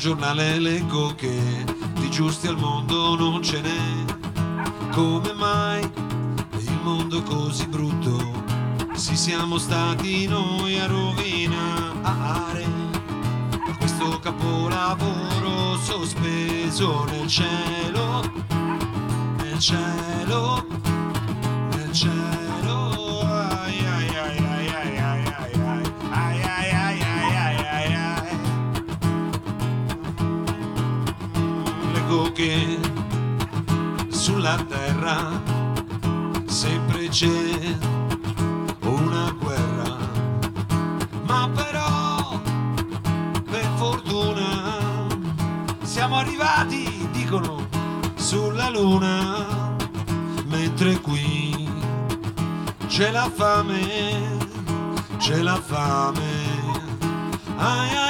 giornale leggo che di giusti al mondo non ce n'è. Come mai il mondo così brutto? Si siamo stati noi a rovinare questo capolavoro sospeso nel cielo, nel cielo, nel cielo. Sulla terra sempre c'è una guerra, ma però per fortuna siamo arrivati, dicono, sulla luna, mentre qui c'è la fame, c'è la fame. Ai ai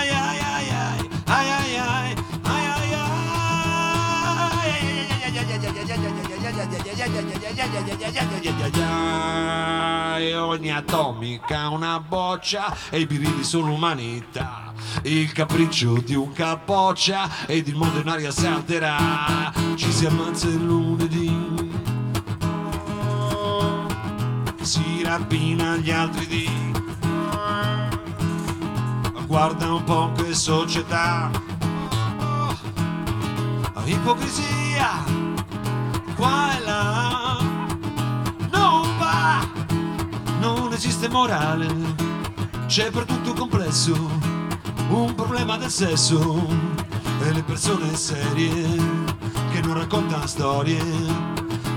ai ogni atomica una boccia e i birilli sono umanità il capriccio di un capoccia ed il mondo in aria salterà ci si ammazza il lunedì si rapina gli altri dì guarda un po' che società oh, ipocrisia qua e non esiste morale c'è per tutto complesso un problema del sesso e le persone serie che non raccontano storie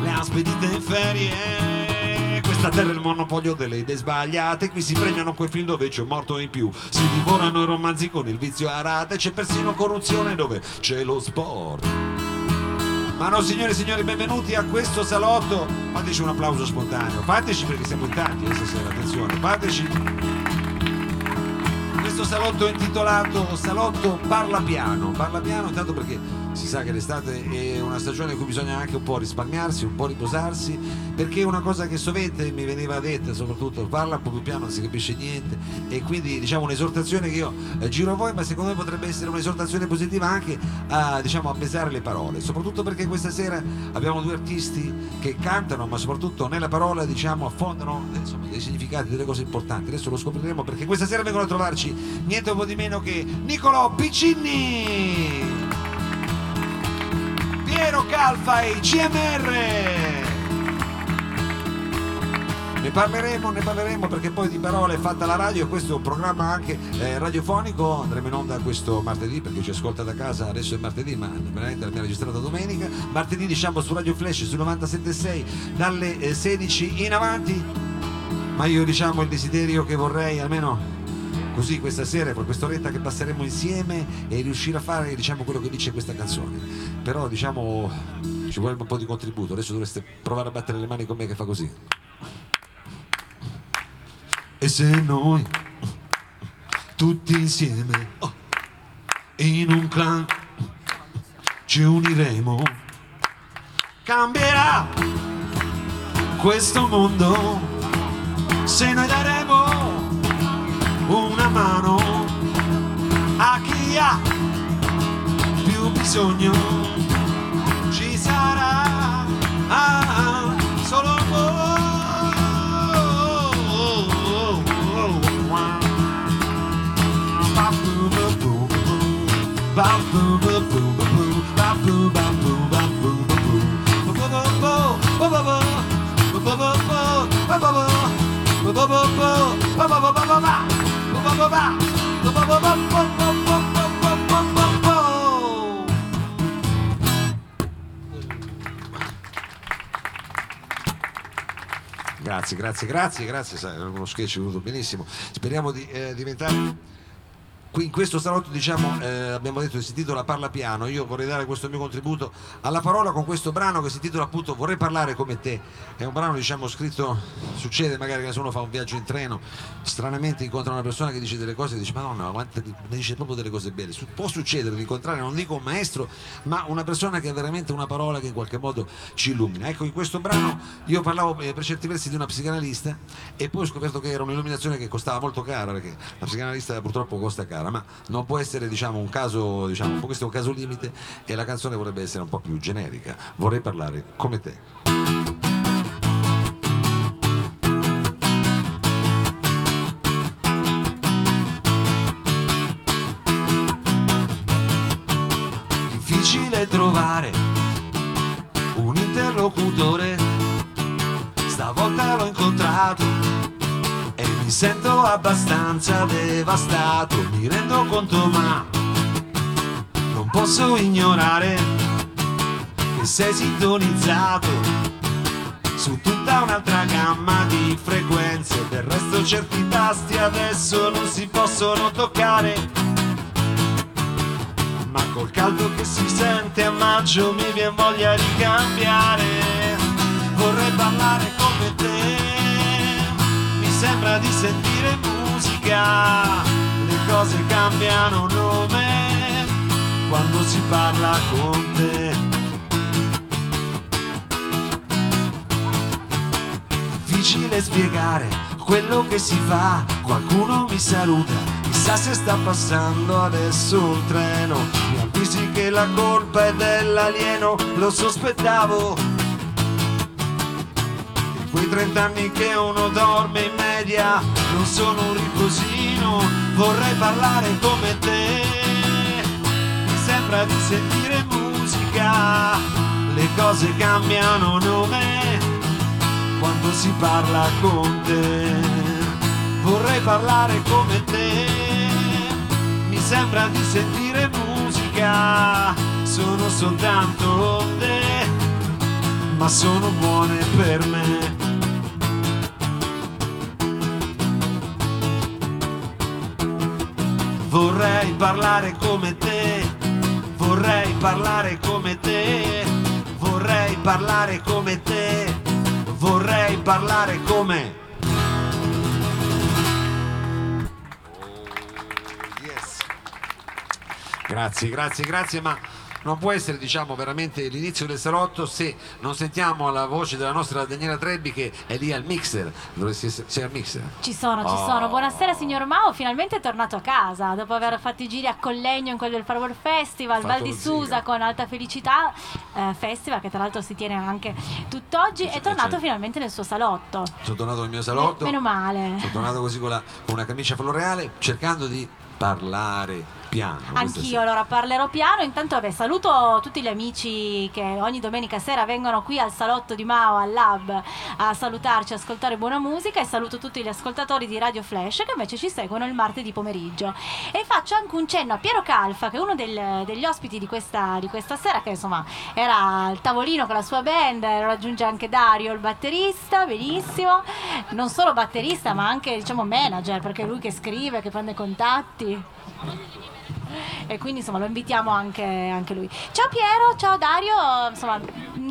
le ha spedite in ferie. Questa terra è il monopolio delle idee sbagliate qui si premiano quei film dove c'è un morto in più. Si divorano i romanzi con il vizio a rate c'è persino corruzione dove c'è lo sport ma no, signore e signori, benvenuti a questo salotto. Fateci un applauso spontaneo. Fateci perché siamo in tanti eh, stasera, attenzione. Fateci. Questo salotto è intitolato Salotto Parla Piano. Parla Piano intanto perché si sa che l'estate è una stagione in cui bisogna anche un po' risparmiarsi, un po' riposarsi, perché una cosa che sovente mi veniva detta, soprattutto parla più piano, non si capisce niente e quindi diciamo un'esortazione che io eh, giro a voi, ma secondo me potrebbe essere un'esortazione positiva anche a, diciamo, a pesare le parole, soprattutto perché questa sera abbiamo due artisti che cantano, ma soprattutto nella parola diciamo affondano eh, insomma, dei significati, delle cose importanti. Adesso lo scopriremo perché questa sera vengono a trovarci niente un po' di meno che Nicolò Piccinni. Piero Calfa e CMR. Ne parleremo, ne parleremo perché poi di parole è fatta la radio questo è un programma anche eh, radiofonico, andremo in onda questo martedì perché ci ascolta da casa, adesso è martedì ma veramente l'abbiamo registrata domenica, martedì diciamo su Radio Flash su 97.6 dalle eh, 16 in avanti, ma io diciamo il desiderio che vorrei almeno così questa sera, per quest'oretta che passeremo insieme e riuscire a fare diciamo quello che dice questa canzone. Però diciamo ci vuole un po' di contributo, adesso dovreste provare a battere le mani con me che fa così. E se noi tutti insieme in un clan ci uniremo, cambierà questo mondo se noi daremo mano. A chi ha più bisogno ci sarà. Ah, solo Ba ba ba ba ba ba ba Grazie, grazie, grazie, grazie, sai, uno sketch è venuto benissimo. Speriamo di eh, diventare in questo salotto diciamo, eh, abbiamo detto che si intitola Parla piano, io vorrei dare questo mio contributo alla parola con questo brano che si intitola appunto Vorrei parlare come te, è un brano diciamo scritto, succede magari che uno fa un viaggio in treno, stranamente incontra una persona che dice delle cose e dice madonna, quante, mi dice proprio delle cose belle, può succedere di incontrare, non dico un maestro, ma una persona che ha veramente una parola che in qualche modo ci illumina. Ecco, in questo brano io parlavo eh, per certi versi di una psicanalista e poi ho scoperto che era un'illuminazione che costava molto cara, perché la psicanalista purtroppo costa caro chiara, ma non può essere diciamo, un caso, diciamo, questo è un caso limite e la canzone vorrebbe essere un po' più generica. Vorrei parlare come te. Trovare un interlocutore, stavolta l'ho incontrato sento abbastanza devastato, mi rendo conto ma non posso ignorare che sei sintonizzato su tutta un'altra gamma di frequenze, del resto certi tasti adesso non si possono toccare. Ma col caldo che si sente a maggio mi viene voglia di cambiare, vorrei parlare come te sembra di sentire musica, le cose cambiano nome quando si parla con te. Difficile spiegare quello che si fa, qualcuno mi saluta, chissà se sta passando adesso un treno, mi avvisi che la colpa è dell'alieno, lo sospettavo Quei trent'anni che uno dorme in media non sono un riposino, vorrei parlare come te. Mi sembra di sentire musica, le cose cambiano nome quando si parla con te. Vorrei parlare come te, mi sembra di sentire musica, sono soltanto onde, ma sono buone per me. Vorrei parlare come te, vorrei parlare come te, vorrei parlare come te, vorrei parlare come... Grazie, grazie, grazie, ma non può essere diciamo veramente l'inizio del salotto se non sentiamo la voce della nostra Daniela Trebbi che è lì al mixer. Dovresti essere sei al mixer? Ci sono ci oh. sono. Buonasera signor Mao. Finalmente è tornato a casa dopo aver fatto i giri a Collegno in quello del Firework Festival Val di Susa con Alta Felicità eh, Festival che tra l'altro si tiene anche tutt'oggi è tornato finalmente nel suo salotto. Sono tornato nel mio salotto. Meno male. Sono tornato così con, la, con una camicia floreale cercando di parlare piano. Anch'io allora parlerò piano. Intanto vabbè, saluto tutti gli amici che ogni domenica sera vengono qui al salotto di Mao, al lab, a salutarci, ascoltare buona musica e saluto tutti gli ascoltatori di Radio Flash che invece ci seguono il martedì pomeriggio. E faccio anche un cenno a Piero Calfa, che è uno del, degli ospiti di questa, di questa sera, che insomma era al tavolino con la sua band, lo raggiunge anche Dario, il batterista, benissimo. Non solo batterista, ma anche diciamo manager, perché è lui che scrive, che prende contatti e quindi insomma lo invitiamo anche, anche, lui. Ciao Piero, ciao Dario, insomma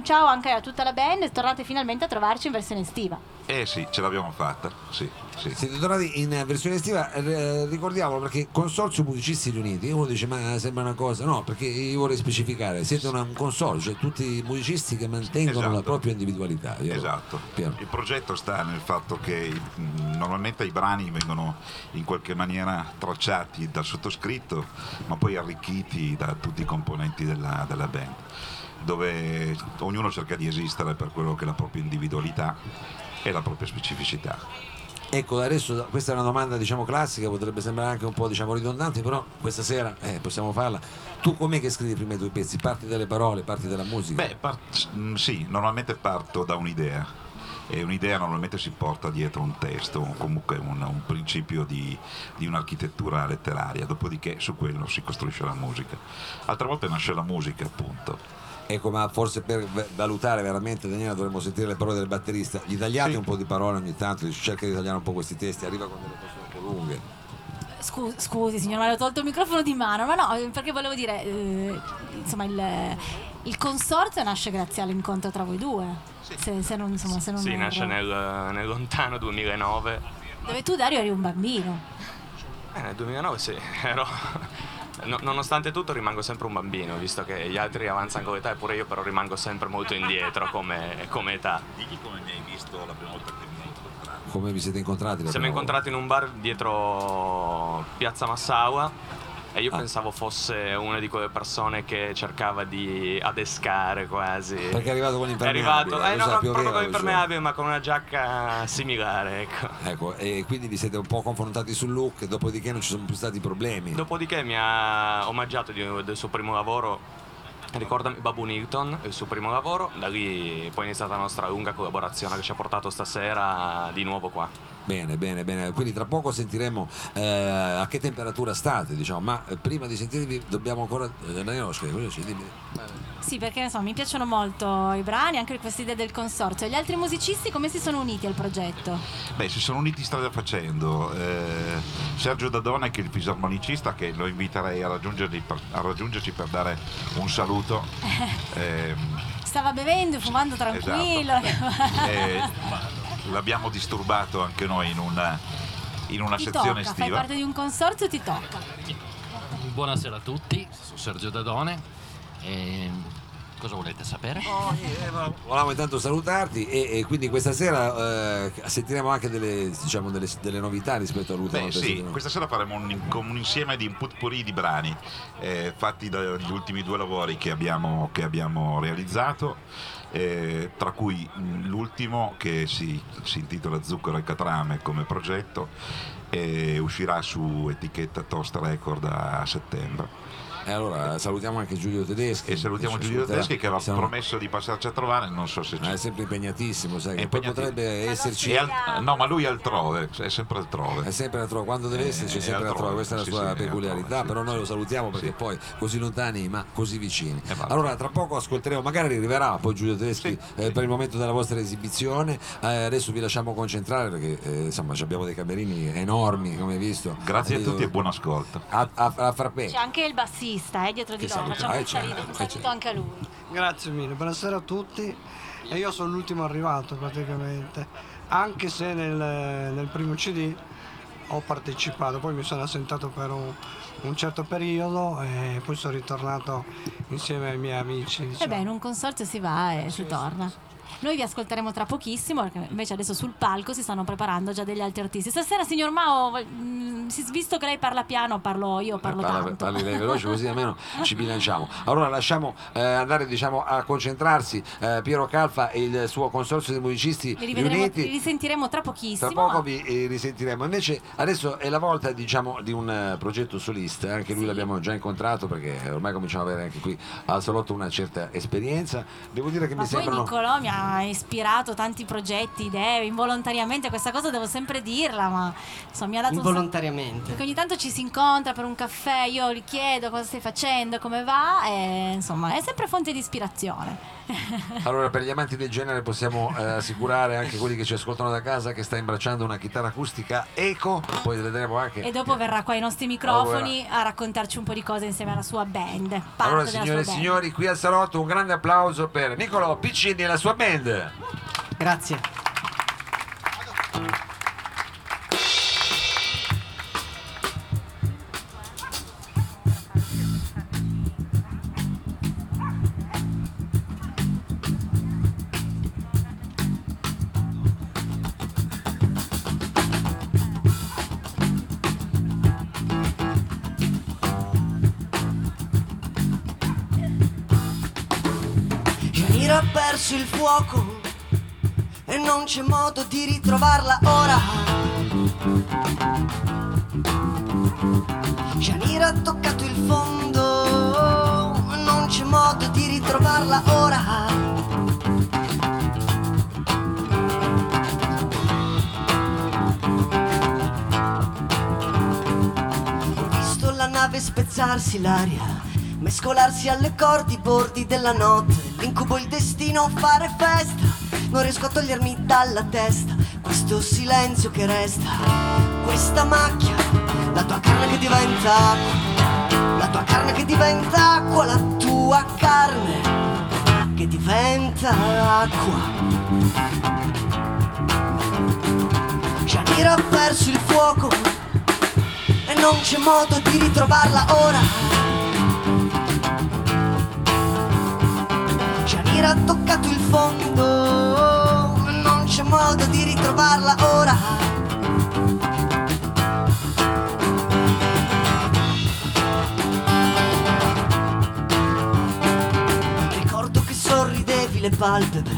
ciao anche a tutta la band, tornate finalmente a trovarci in versione estiva. Eh sì, ce l'abbiamo fatta, sì. Sì. Siete tornati in versione estiva, eh, ricordiamolo perché Consorzio Musicisti Riuniti, uno dice ma sembra una cosa, no perché io vorrei specificare, siete una, un consorzio, cioè tutti i musicisti che mantengono esatto. la propria individualità. Io esatto, piano. il progetto sta nel fatto che normalmente i brani vengono in qualche maniera tracciati dal sottoscritto ma poi arricchiti da tutti i componenti della, della band dove ognuno cerca di esistere per quello che è la propria individualità e la propria specificità. Ecco, adesso questa è una domanda diciamo classica, potrebbe sembrare anche un po' diciamo, ridondante, però questa sera eh, possiamo farla. Tu com'è che scrivi prima i tuoi pezzi? Parti dalle parole, parti dalla musica? Beh, part- mm, sì, normalmente parto da un'idea e un'idea normalmente si porta dietro un testo o comunque un, un principio di, di, un'architettura letteraria, dopodiché su quello si costruisce la musica. Altre volte nasce la musica appunto Ecco, ma forse per valutare veramente Daniela dovremmo sentire le parole del batterista. Gli tagliate sì. un po' di parole ogni tanto, cerca di tagliare un po' questi testi, arriva con delle cose un po' lunghe. Scusi, scusi signor Mario, ho tolto il microfono di mano, ma no, perché volevo dire, eh, insomma, il, il, consorzio nasce grazie all'incontro tra voi due. Sì, se, se non, insomma, se non sì nasce nel, nel, lontano 2009. Dove tu, Dario, eri un bambino. Eh, nel 2009 sì, ero no, nonostante tutto rimango sempre un bambino, visto che gli altri avanzano con l'età e pure io però rimango sempre molto indietro come, come età. Digli come mi hai visto la prima volta che mi hai incontrato. come vi siete incontrati? Siamo incontrati in un bar dietro Piazza Massaua e io Ah. pensavo fosse una di quelle persone che cercava di adescare quasi. Perché è arrivato con È l'impermeabile. arrivato, eh, no, no, proprio vero, con l'impermeabile, ma con una giacca similare, ecco. Ecco, e quindi vi siete un po' confrontati sul look, dopodiché non ci sono più stati problemi. Dopodiché mi ha omaggiato del suo primo lavoro. Ricordami Babu Newton, il suo primo lavoro, da lì poi è iniziata la nostra lunga collaborazione che ci ha portato stasera di nuovo qua. Bene, bene, bene. Quindi tra poco sentiremo eh, a che temperatura state, diciamo, ma eh, prima di sentirvi dobbiamo ancora... Eh. Sì, perché insomma, mi piacciono molto i brani, anche questa idea del consorzio. Gli altri musicisti come si sono uniti al progetto? Beh, si sono uniti strada facendo. Eh, Sergio Dadone, che è il fisarmonicista, che lo inviterei a, raggiungerci per, a raggiungerci per dare un saluto. Ehm, Stava bevendo, fumando tranquillo. esatto. L'abbiamo disturbato anche noi in una, in una ti sezione tocca, fai estiva. parte di un consorzio, ti tocca. Buonasera a tutti, sono Sergio Dadone. E cosa volete sapere? Volevamo intanto salutarti e, e quindi questa sera eh, sentiremo anche delle, diciamo, delle, delle novità rispetto all'ultima Beh, sì, questa sera faremo un, un insieme di input puri di brani eh, fatti dagli ultimi due lavori che abbiamo, che abbiamo realizzato, eh, tra cui l'ultimo che si, si intitola Zucchero e Catrame come progetto e uscirà su etichetta Toast Record a settembre. E allora salutiamo anche Giulio Tedeschi. E salutiamo Giulio ascolterà. Tedeschi che aveva Siamo- promesso di passarci a trovare, non so se c'è. è sempre impegnatissimo, sai, È che poi impegnativo. potrebbe esserci... Al- no, ma lui è altrove, è sempre altrove. È sempre altrove, quando deve Eh, esserci è sempre altrove, altrove, questa è la sì, sua sì, peculiarità, altrove, sì. però noi lo salutiamo perché Sì. poi così lontani ma così vicini. Eh, allora tra poco ascolteremo, magari arriverà poi Giulio Tedeschi Sì, eh, per il momento della vostra esibizione, Eh, adesso vi lasciamo concentrare perché eh, insomma ci abbiamo dei camerini enormi come hai visto. Grazie a tutti e buon ascolto. A, a, a Frappè. C'è anche il bassista eh, dietro di Che loro, facciamo eh, un certo, saluto, un saluto certo. anche a lui. Grazie mille, buonasera a tutti. E io sono l'ultimo arrivato praticamente, anche se nel, nel primo CD ho partecipato, poi mi sono assentato per un, un certo periodo e poi sono ritornato insieme ai miei amici. E diciamo. beh, in un consorzio si va e si torna. Noi vi ascolteremo tra pochissimo, perché invece adesso sul palco si stanno preparando già degli altri artisti. Stasera, signor Mao, mm, visto che lei parla piano, parlo io, parlo Parla- tanto. parli lei veloce così almeno ci bilanciamo allora lasciamo eh, andare diciamo a concentrarsi eh, Piero Calfa e il suo consorzio di musicisti Li, riuniti li risentiremo tra pochissimo. Tra poco vi eh, risentiremo. Invece adesso è la volta diciamo, di un eh, progetto solista, anche lui Sì. l'abbiamo già incontrato perché ormai cominciamo ad avere anche qui al salotto una certa esperienza. Devo dire che Ma mi sembrano... Niccolò mi ha ispirato tanti progetti, idee, involontariamente questa cosa devo sempre dirla, ma insomma mi ha dato un Involontariamente. Perché ogni tanto ci si incontra per un caffè, io gli chiedo cosa stai facendo, come va e insomma è sempre fonte di ispirazione. Allora per gli amanti del genere possiamo eh, assicurare anche quelli che ci ascoltano da casa che sta imbracciando una chitarra acustica eco, poi vedremo anche... E dopo verrà qua ai nostri microfoni a raccontarci un po' di cose insieme alla sua band. Allora signore e signori, qui al salotto un grande applauso per Niccolò Piccini e la sua band. Grazie. Perso il fuoco e non c'è modo di ritrovarla ora. Janira ha toccato il fondo non c'è modo di ritrovarla ora. Ho visto la nave spezzarsi l'aria, mescolarsi alle cordi, bordi della notte, l'incubo, il destino, fare festa. Non riesco a togliermi dalla testa questo silenzio che resta, questa macchia, la tua carne che diventa acqua, la tua carne che diventa acqua, la tua carne che diventa acqua. Shakira ha perso il fuoco e non c'è modo di ritrovarla ora. Ha toccato il fondo non c'è modo di ritrovarla ora. Ricordo che sorridevi le palpebre,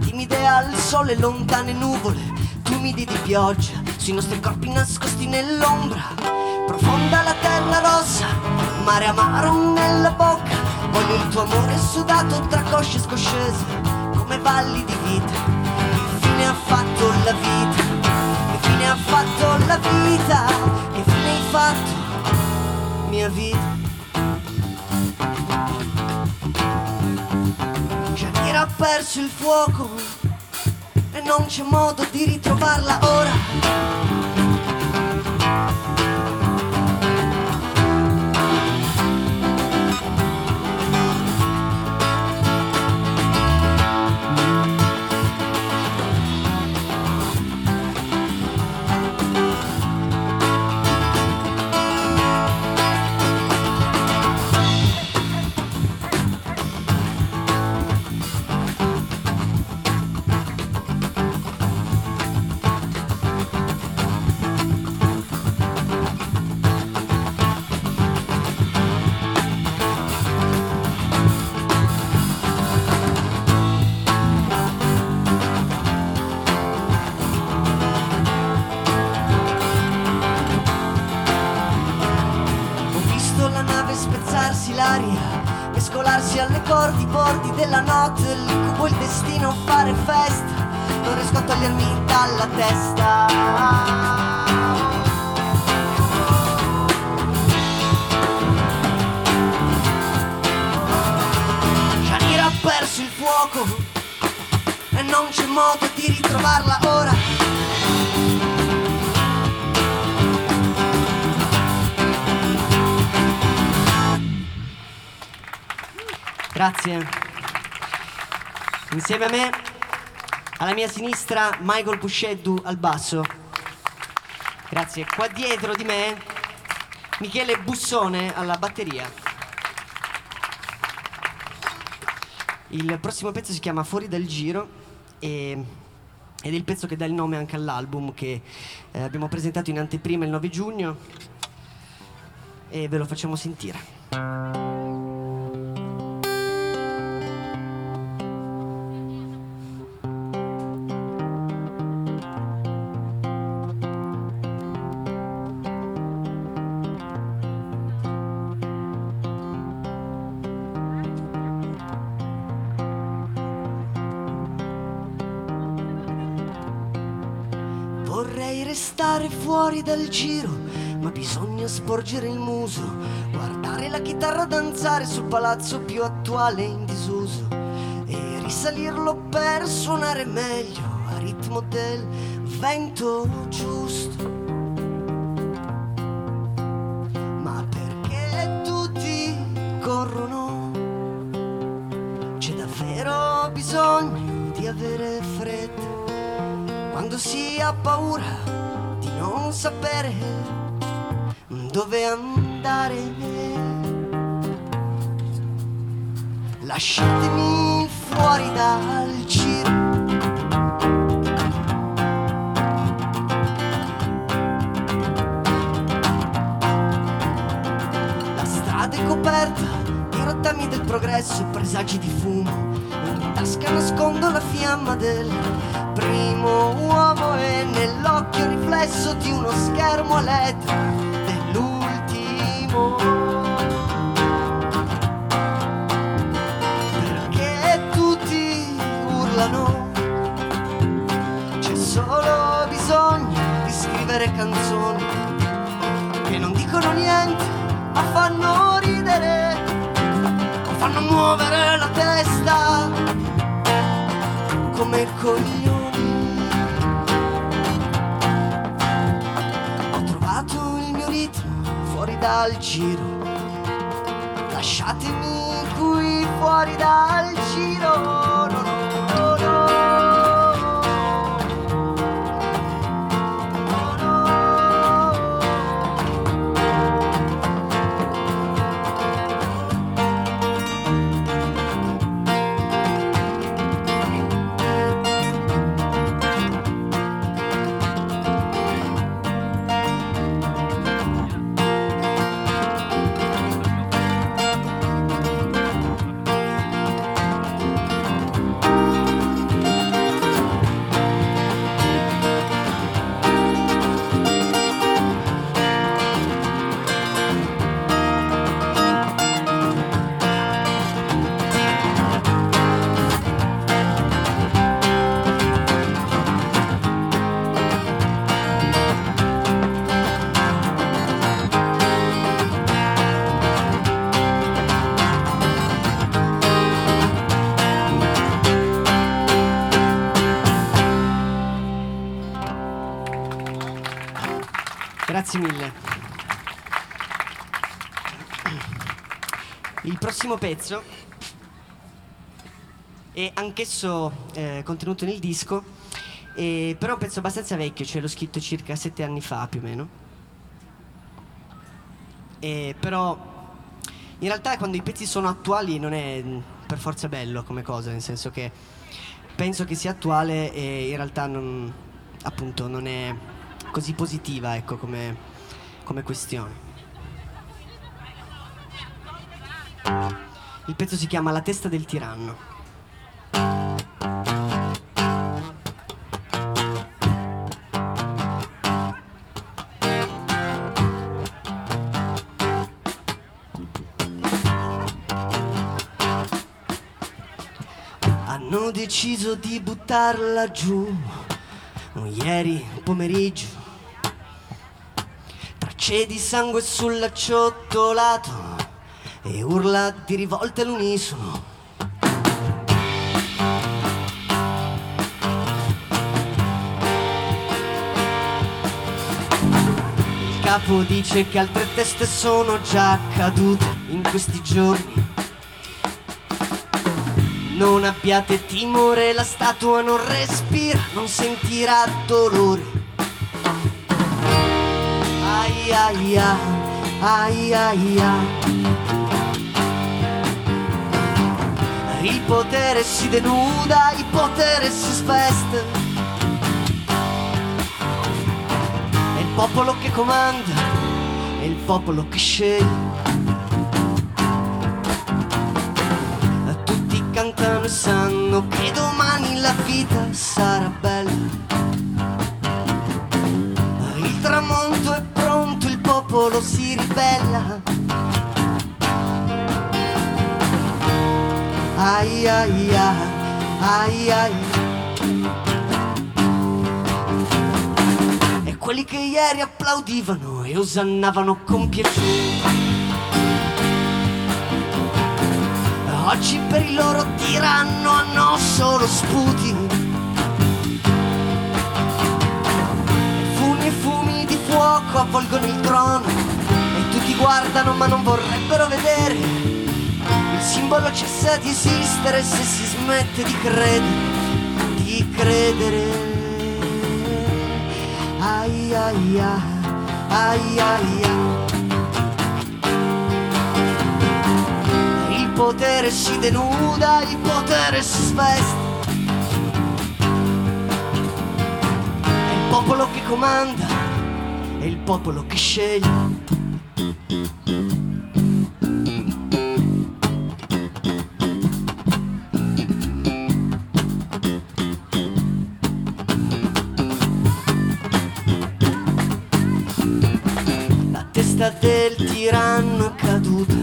timide al sole, lontane nuvole, tumidi di pioggia, sui nostri corpi nascosti nell'ombra. Profonda la terra rossa, mare amaro nella bocca, voglio il tuo amore sudato tra cosce scoscese, come valli di vita. Che fine ha fatto la vita? Che fine ha fatto la vita? Che fine hai fatto, mia vita? Shakira ha perso il fuoco e non c'è modo di ritrovarla ora. Dalla testa. Shakira ha perso il fuoco e non c'è modo di ritrovarla ora. Grazie. Insieme a me, alla mia sinistra, Michael Pusceddu al basso. Grazie. Qua dietro di me, Michele Bussone alla batteria. Il prossimo pezzo si chiama Fuori dal giro e- ed è il pezzo che dà il nome anche all'album che eh, abbiamo presentato in anteprima il 9 giugno e ve lo facciamo sentire. Dal giro, ma bisogna sporgere il muso, guardare la chitarra danzare sul palazzo più attuale in disuso e risalirlo per suonare meglio a ritmo del vento giusto. Ma perché tutti corrono? C'è davvero bisogno di avere fretta quando si ha paura sapere dove andare. Lasciatemi fuori dal giro. La strada è coperta di rottami del progresso presagi di fumo. In tasca nascondo la fiamma del primo uomo e nell'occhio riflesso di uno schermo a LED dell'ultimo. Perché tutti urlano, c'è solo bisogno di scrivere canzoni che non dicono niente ma fanno ridere, fanno muovere la testa come coglioni. Dal giro. Lasciatemi qui fuori dal giro. Prossimo pezzo è anch'esso eh, contenuto nel disco, eh, però è un pezzo abbastanza vecchio, cioè l'ho scritto circa sette anni fa più o meno. Eh, però in realtà quando i pezzi sono attuali non è mm, per forza bello come cosa, nel senso che penso che sia attuale e in realtà non, appunto non è così positiva ecco, come, come questione. Il pezzo si chiama La testa del tiranno. Hanno deciso di buttarla giù ieri pomeriggio. Tracce di sangue sull'acciottolato e urla di rivolte all'unisono. Il capo dice che altre teste sono già cadute in questi giorni. Non abbiate timore, la statua non respira, non sentirà dolore. Ai ai ai, ai ai ai. Potere si denuda, il potere si sveste. È il popolo che comanda, è il popolo che sceglie. Tutti cantano e sanno che domani la vita sarà bella. Il tramonto è pronto, il popolo si ribella. Ai ai ai, ai. E quelli che ieri applaudivano e osannavano con piacere. Oggi per il loro tiranno hanno solo sputi. Fumi e fumi di fuoco avvolgono il trono e tutti guardano ma non vorrebbero vedere. Il simbolo cessa di esistere se si smette di credere, di credere. Ai ai ai, ai ai. Il potere si denuda, il potere si sveste. È il popolo che comanda, è il popolo che sceglie. Testa del tiranno caduta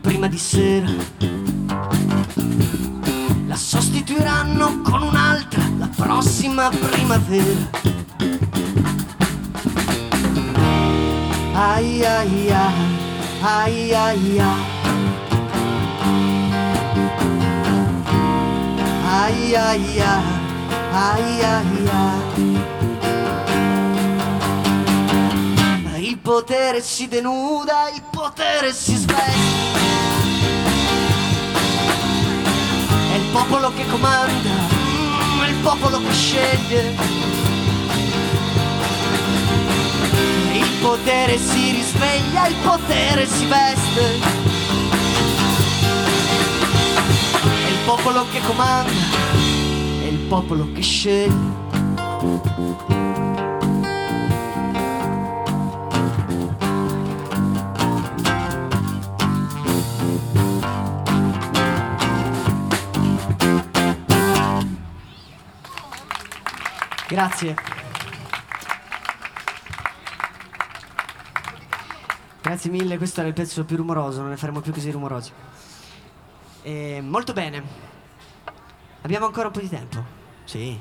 prima di sera. La sostituiranno con un'altra la prossima primavera. Ai ai ai, ai ai ai. Ai ai ai, ai ai ai. Potere si denuda, il potere si sveste. È il popolo che comanda, mm, è il popolo che sceglie. Il potere si risveglia, il potere si veste. È il popolo che comanda, è il popolo che sceglie. Grazie. Grazie mille, questo era il pezzo più rumoroso, non ne faremo più così rumorosi. Eh, molto bene. Abbiamo ancora un po' di tempo? Sì.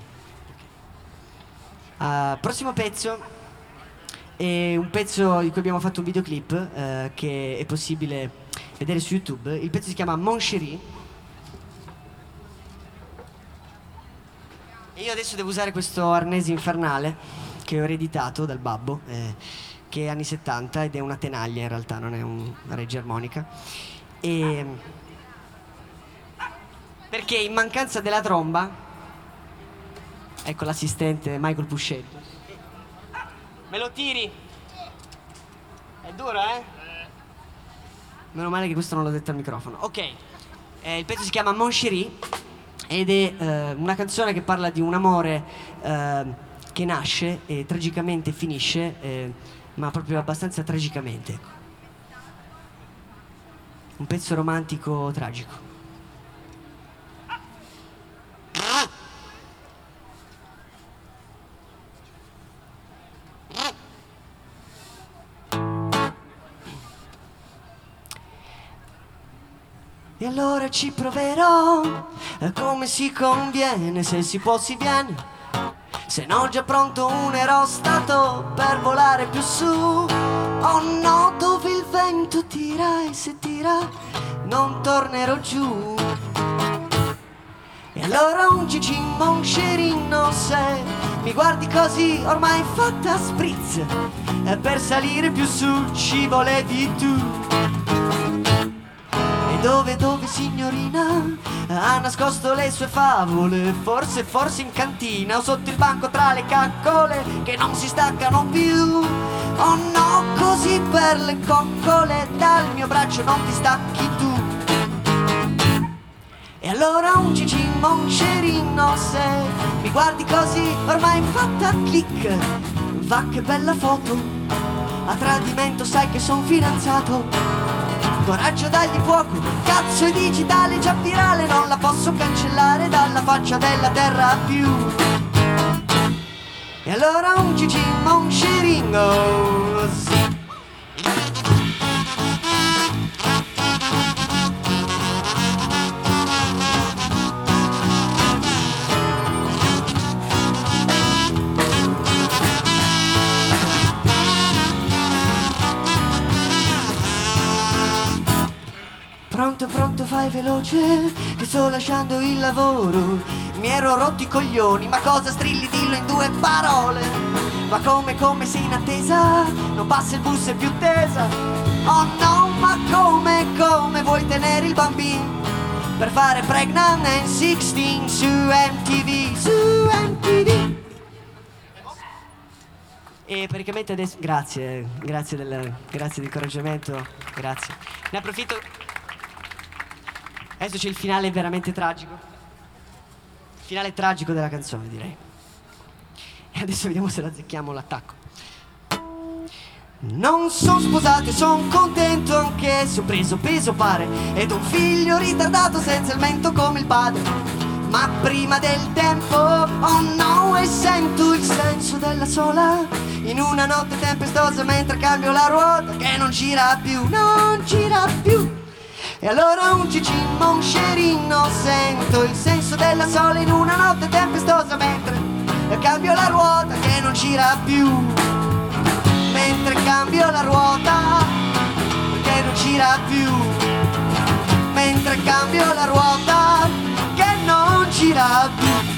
Ah, prossimo pezzo è un pezzo di cui abbiamo fatto un videoclip eh, che è possibile vedere su YouTube. Il pezzo si chiama Mon Chéri. E io adesso devo usare questo arnese infernale che ho ereditato dal babbo, eh, che è anni 70 ed è una tenaglia in realtà, non è un- una regia armonica. E, perché in mancanza della tromba, ecco l'assistente Michael Puscelli. Me lo tiri? È duro, eh? Meno male che questo non l'ho detto al microfono. Ok, eh, il pezzo si chiama Mon Chéri ed è eh, una canzone che parla di un amore eh, che nasce e tragicamente finisce, eh, ma proprio abbastanza tragicamente. ecco. Un pezzo romantico tragico. E allora ci proverò eh, come si conviene, se si può si viene. Se no già pronto un aerostato per volare più su. Oh no, dove il vento tira e se tira non tornerò giù. E allora un Gigi Moncherino se mi guardi così ormai fatta spritz e per salire più su ci volevi tu. Dove, dove signorina ha nascosto le sue favole? Forse, forse in cantina o sotto il banco tra le caccole che non si staccano più. Oh no, così per le coccole dal mio braccio non ti stacchi tu. E allora un Gigi Moncerino se mi guardi così ormai fatta click Va che bella foto A tradimento sai che son fidanzato Coraggio dagli fuoco. Cazzo è digitale già virale. Non la posso cancellare dalla faccia della terra più. E allora un Gigi Moncerino sì Pronto, pronto, fai veloce, che sto lasciando il lavoro. Mi ero rotti i coglioni, ma cosa strilli dillo in due parole. Ma come, come sei in attesa, non passa il bus è più tesa. Oh no, ma come, come vuoi tenere il bambino? Per fare pregnant and 16 su MTV, su MTV. E praticamente adesso, grazie, grazie del, grazie dell'incoraggiamento, grazie. Ne approfitto, adesso c'è il finale veramente tragico. Il finale tragico della canzone, direi. E adesso vediamo se azzecchiamo l'attacco. Non sono sposato e son contento anche se ho preso peso pare Ed un figlio ritardato senza il mento come il padre Ma prima del tempo, oh no, e sento il senso della sola In una notte tempestosa mentre cambio la ruota Che non gira più, non gira più e allora un cicimmo, un scerino Sento il senso della sola in una notte tempestosa Mentre cambio la ruota che non gira più. Mentre cambio la ruota che non gira più. Mentre cambio la ruota che non gira più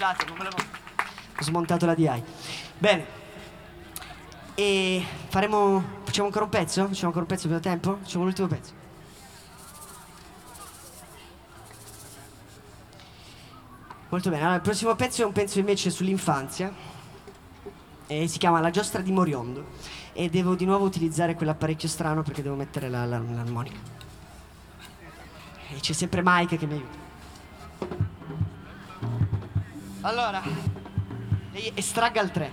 Scusate, non me l'avevo... Ho smontato la DI. Bene. E faremo... Facciamo ancora un pezzo? Facciamo ancora un pezzo per tempo? Facciamo l'ultimo pezzo. Molto bene, allora il prossimo pezzo è un pezzo invece sull'infanzia e si chiama La giostra di Moriondo e devo di nuovo utilizzare quell'apparecchio strano perché devo mettere la- la- l'armonica. E c'è sempre Mike che mi aiuta. Allora, lei estragga il 3.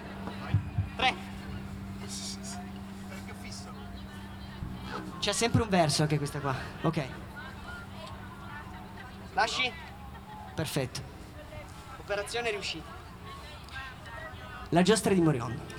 3. C'è sempre un verso anche questa qua. Ok. Lasci? Perfetto. Operazione riuscita. La giostra di Moriondo.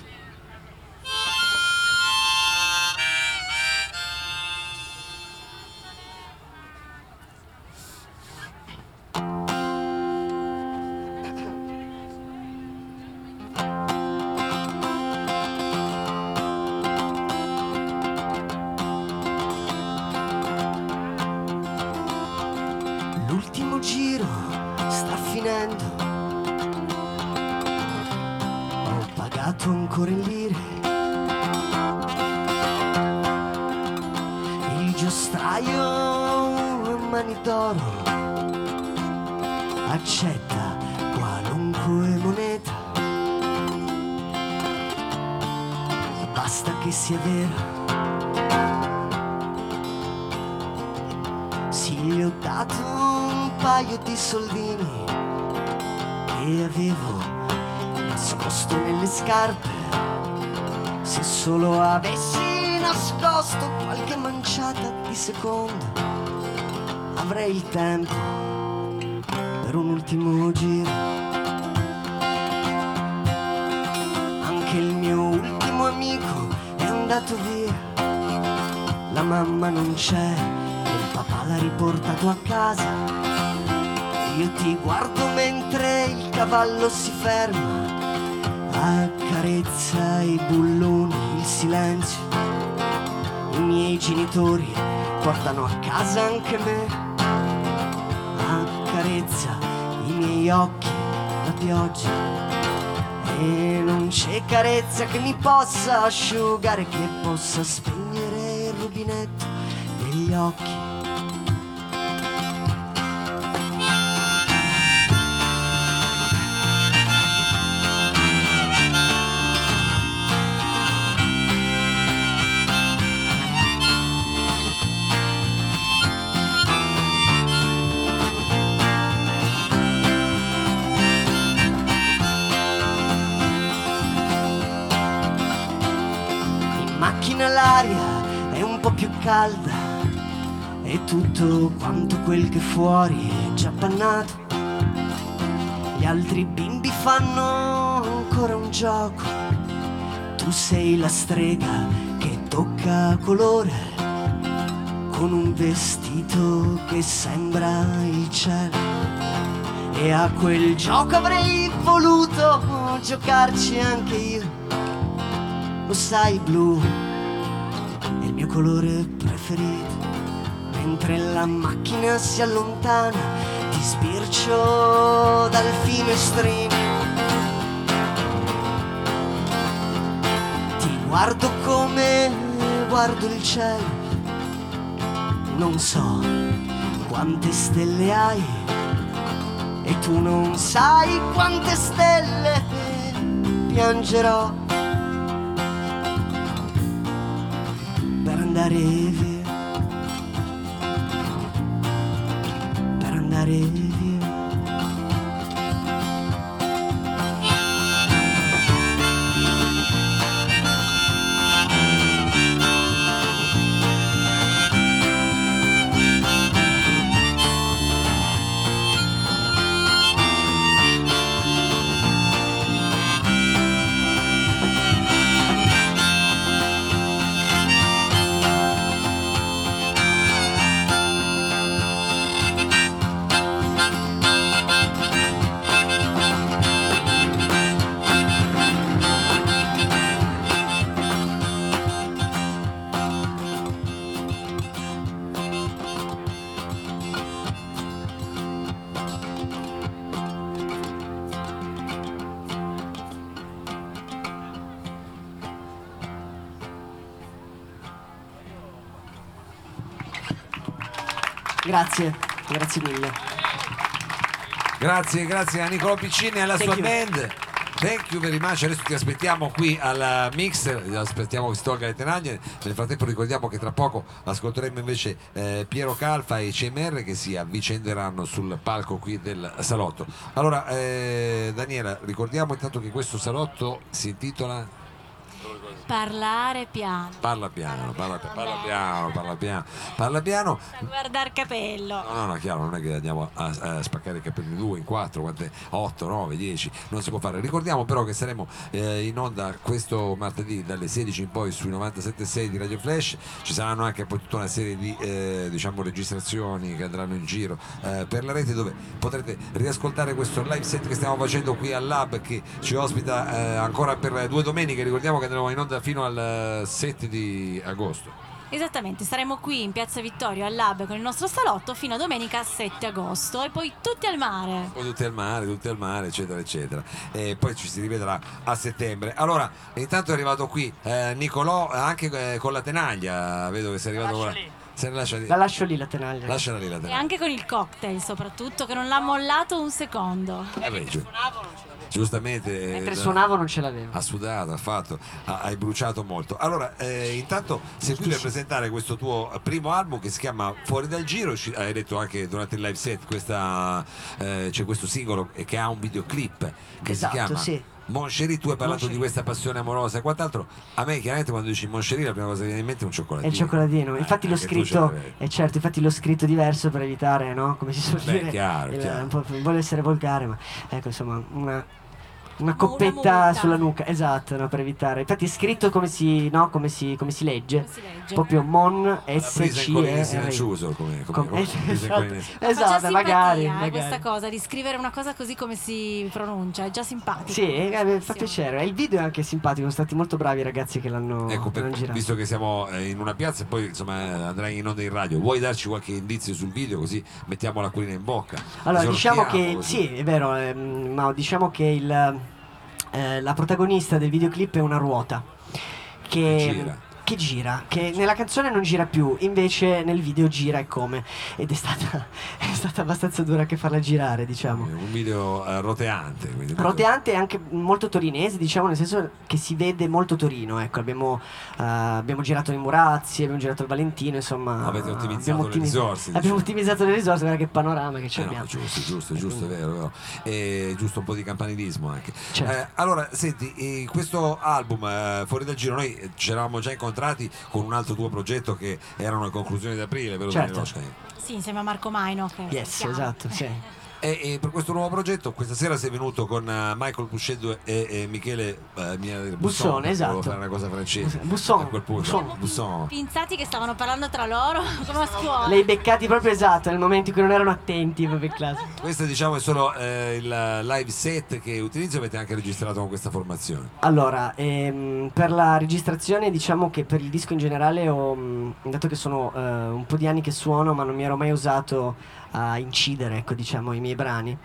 Basta che sia vera. Sì, gli ho dato un paio di soldini che avevo nascosto nelle scarpe. Se solo avessi nascosto qualche manciata di secondo, avrei il tempo per un ultimo giro. Andato via. La mamma non c'è il papà l'ha riportato a casa. Io ti guardo mentre il cavallo si ferma, accarezza i bulloni, il silenzio. I miei genitori portano a casa anche me, accarezza i miei occhi, la pioggia. E non c'è carezza che mi possa asciugare, che possa spegnere il rubinetto degli occhi. È un po' più calda e tutto quanto quel che fuori è già pannato. Gli altri bimbi fanno ancora un gioco. Tu sei la strega che tocca colore con un vestito che sembra il cielo. E a quel gioco avrei voluto giocarci anche io. Lo sai, blu colore preferito. Mentre la macchina si allontana, ti sbircio dal finestrino. Ti guardo come guardo il cielo. Non so quante stelle hai e tu non sai quante stelle piangerò per andare Grazie, grazie a Nicolò Piccini e alla Thank sua you. band. Thank you very much. Adesso ti aspettiamo qui al mixer, aspettiamo che si tolga le tenaglie. Nel frattempo ricordiamo che tra poco ascolteremo invece eh, Piero Calfa e CMR che si avvicenderanno sul palco qui del salotto. Allora, eh, Daniela, ricordiamo intanto che questo salotto si intitola Parlare piano. Parla piano, parla, parla piano, parla piano, parla piano. Guardar capello. No, no, no, chiaro, non è che andiamo a, a spaccare i capelli in due, in quattro, quante, 8, 9, 10, non si può fare. Ricordiamo però che saremo eh, in onda questo martedì dalle 16 in poi sui 97.6 di Radio Flash, ci saranno anche poi tutta una serie di eh, diciamo, registrazioni che andranno in giro eh, per la rete dove potrete riascoltare questo live set che stiamo facendo qui al Lab che ci ospita eh, ancora per due domeniche, ricordiamo che andremo in onda fino al 7 di agosto. Esattamente, saremo qui in Piazza Vittorio al Lab con il nostro salotto fino a domenica 7 agosto e poi tutti al mare. Poi tutti al mare, tutti al mare, eccetera, eccetera. E poi ci si rivedrà a settembre. Allora, intanto è arrivato qui eh, Nicolò anche eh, con la tenaglia. Vedo che sei arrivato con la. Se ne lascia lì. La lascio lì la tenaglia. Lasciala lì la E tenaglia. anche con il cocktail soprattutto che non l'ha mollato un secondo. Eh beh, giu- giustamente. Mentre eh, suonavo non ce l'avevo. Ha sudato, ha fatto, ha- hai bruciato molto. Allora, eh, intanto sei qui per presentare questo tuo primo album che si chiama Fuori dal Giro, Ci- hai detto anche durante il live set, questa, eh, c'è questo singolo che ha un videoclip che Esatto, si chiama sì. Moncherie, tu hai parlato Moncherie. di questa passione amorosa e quant'altro. A me chiaramente quando dici Moncherie la prima cosa che viene in mente è un È cioccolatino. il cioccolatino, Eh, infatti l'ho tu ce scritto, eh, certo, infatti l'ho scritto diverso per evitare, no? Come si suol Beh, dire, chiaro, il- chiaro. un po', voglio essere volgare, ma ecco insomma una, una Una coppetta multa. sulla nuca, esatto, no, per evitare. Infatti è scritto come si, no, come si, come si legge, Come si legge? proprio Mon La presa in S colline C E silencioso come, come, esatto, esatto, simpatia, magari, eh, magari. questa cosa di scrivere una cosa così come si pronuncia, è già simpatico. Sì, eh, fa piacere. E il video è anche simpatico, sono stati molto bravi i ragazzi che l'hanno, Ecco, per- l'hanno girato. visto che siamo eh, in una piazza e poi insomma andrai in onda in radio, vuoi darci qualche indizio sul video così mettiamo l'acquolina in bocca? Allora, diciamo che così. sì, è vero, ehm, ma diciamo che il, eh, la protagonista del videoclip è una ruota che, gira. Che gira, che nella canzone non gira più, invece nel video gira e come. Ed è stata, è stata abbastanza dura anche farla girare, diciamo. Un video eh, roteante. Quindi Roteante e anche molto torinese, diciamo, nel senso che si vede molto Torino. Ecco, abbiamo, eh, abbiamo girato nei Murazzi, abbiamo girato il Valentino, insomma. Avete ottimizzato abbiamo le risorse, Abbiamo diciamo. ottimizzato le risorse, guarda che panorama che ci Eh no, giusto, giusto, giusto, è vero, è vero. E giusto un po' di campanilismo anche. Certo. Eh, allora, senti, eh, questo album eh, Fuori dal Giro, noi ci eravamo già incontrati con un altro tuo progetto che erano le conclusioni d'aprile, vero Certo. Daniel? Sì, insieme a Marco Maino. Che Yes, chiama. esatto, sì. E, e per questo nuovo progetto, questa sera sei venuto con eh, Michael Pusceddo e, e Michele dire Bussone, perché esatto. Fare una cosa francese. Busson, A quel punto, Busson. Busson. Pinzati che stavano parlando tra loro come a scuola. L'hai beccati proprio esatto, nel momento in cui non erano attenti proprio in classe. Questo diciamo è solo eh, il live set che utilizzo, avete anche registrato con questa formazione. Allora, ehm, per la registrazione diciamo che per il disco in generale ho, mh, dato che sono eh, un po' di anni che suono ma non mi ero mai usato a incidere, ecco diciamo, i miei brani,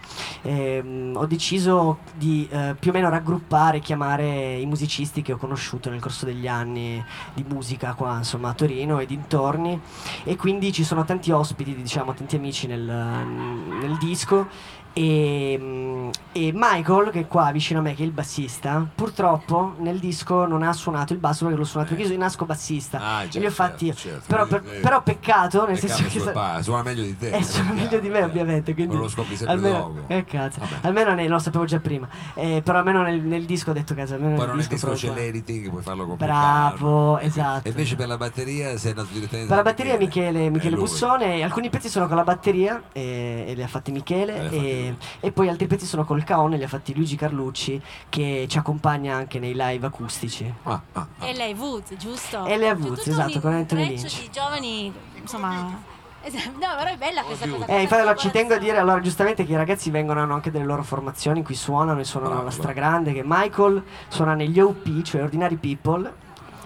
ehm, ho deciso di eh, più o meno raggruppare, chiamare i musicisti che ho conosciuto nel corso degli anni di musica qua insomma a Torino e dintorni. E quindi ci sono tanti ospiti, diciamo, tanti amici nel, nel disco e, e Michael, che è qua vicino a me, che è il bassista, purtroppo nel disco non ha suonato il basso perché l'ho suonato io, io nasco bassista. Ah, e già, li ho fatti certo, certo. Però, per- Eh, però peccato, nel peccato senso che pa- suona meglio di te. eh, suona eh, meglio di me chiaro, ovviamente, quindi Non lo scopri sempre almeno, dopo. Eh cazzo, Vabbè. almeno ne- lo sapevo già prima, Eh, però almeno nel, nel disco ho detto cazzo, almeno Poi nel nel disco disco c'è l'editing, puoi farlo con Bravo, esatto. E invece per la batteria sei andato direttamente Per la batteria Michele, Michele Eh. Bussone, alcuni pezzi sono con la batteria e, e li ha fatti Eh, Michele e, e poi altri pezzi sono col Caon e li ha fatti Luigi Carlucci che ci accompagna anche nei live acustici. Ah, ah, ah. E lei Woods, giusto? E lei Woods, esatto, con Anthony Lynch. di giovani, insomma... No, però è bella questa cosa. Eh, infatti allora, ci tengo a dire allora giustamente che i ragazzi vengono hanno anche delle loro formazioni in cui suonano e suonano Bravo, la bravo. stragrande che Michael suona negli OP, cioè Ordinary People,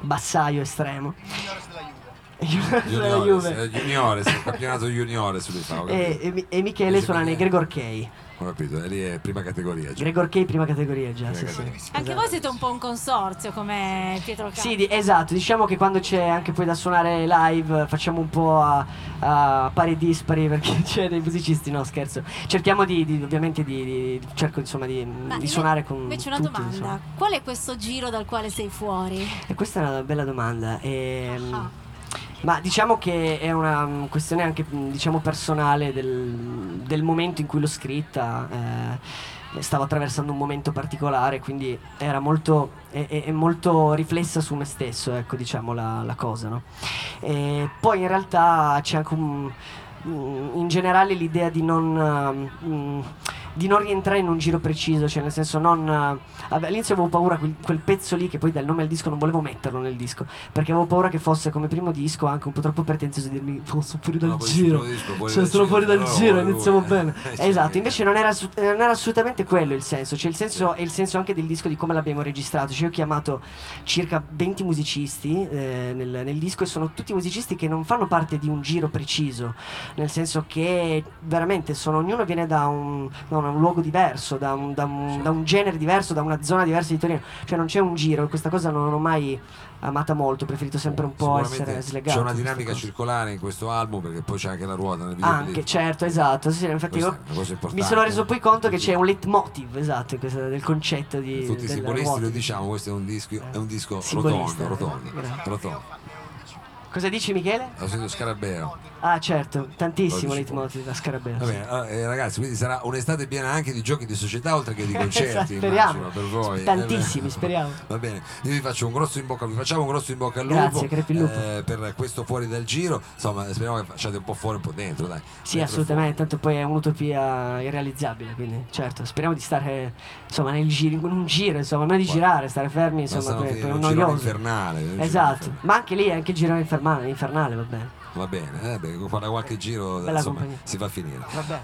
bassaio estremo. Juniores eh, juniores, il campionato juniores lui fa, E, e e Michele suona nei. Gregor K. Ho capito, e lì è prima categoria. già. Gregor K prima categoria già, sì, Prima sì. categoria. Anche Esatto. voi siete un po' un consorzio come Pietro Cazzo. Sì, di- esatto, diciamo che quando c'è anche poi da suonare live facciamo un po' a, a pari e dispari perché c'è dei musicisti, no scherzo. Cerchiamo di, di- ovviamente di, di- cerco insomma di, io- suonare con Invece una tutti, domanda, insomma. qual è questo giro dal quale sei fuori? E questa è una bella domanda. ehm, Ah. Ma diciamo che è una mm, questione anche mm, diciamo personale del, del momento in cui l'ho scritta. eh, stavo attraversando un momento particolare, quindi era molto, è, è- molto riflessa su me stesso, ecco, diciamo la, la cosa, no? Poi in realtà c'è anche un, mm, in generale l'idea di non, di non rientrare in un giro preciso, cioè nel senso non... eh, all'inizio avevo paura quel, quel pezzo lì, che poi dal nome del disco non volevo metterlo nel disco, perché avevo paura che fosse come primo disco anche un po' troppo pretenzioso dirmi "Oh, sono fuori dal No, giro, disco, cioè dal sono giro, fuori dal giro, iniziamo lui, bene. eh. Eh, esatto, invece non era, assu- non era assolutamente quello il senso, cioè il senso è il senso anche del disco di come l'abbiamo registrato, cioè io ho chiamato circa 20 musicisti eh, nel, nel disco e sono tutti musicisti che non fanno parte di un giro preciso, nel senso che veramente sono, ognuno viene da un, da un luogo diverso, da un, da un- da un genere diverso, da una zona diversa di Torino, cioè non c'è un giro questa cosa non l'ho mai amata molto, ho preferito sempre un po' essere slegato. c'è una da dinamica circolare in questo album perché poi c'è anche la ruota nel videoclip. Anche, certo, esatto. Sì, infatti io mi sono reso poi conto che c'è un leitmotiv, esatto, questo- del concetto di... Tutti i simbolisti ruota. lo diciamo, questo è un disco, è un disco rotondo, rotondo, grazie. rotondo. Cosa dici Michele? Ho sentito Scarabeo. Ah certo, tantissimo leitmotiv da Scarabeo. Va sì. bene, allora, eh, ragazzi, quindi sarà un'estate piena anche di giochi di società oltre che di concerti, speriamo. per voi. Tantissimi, Eh, speriamo. Va bene, io vi faccio un grosso in bocca, vi facciamo un grosso in bocca al lupo, Grazie, lupo. eh, per questo fuori dal giro. Insomma, speriamo che facciate un po' fuori, un po' dentro, dai. Sì, Dentro assolutamente, tanto poi è un'utopia irrealizzabile, quindi certo, speriamo di stare insomma nel giro, in un giro, insomma, non di girare, stare fermi, fuori. insomma, per, per un girone noioso. infernale. un girone Esatto, infernale. ma anche lì, anche il giro infernale, infernale, va bene. Va bene, eh, beh, fare qualche giro Bella insomma, compagnia. si va a finire. Va bene.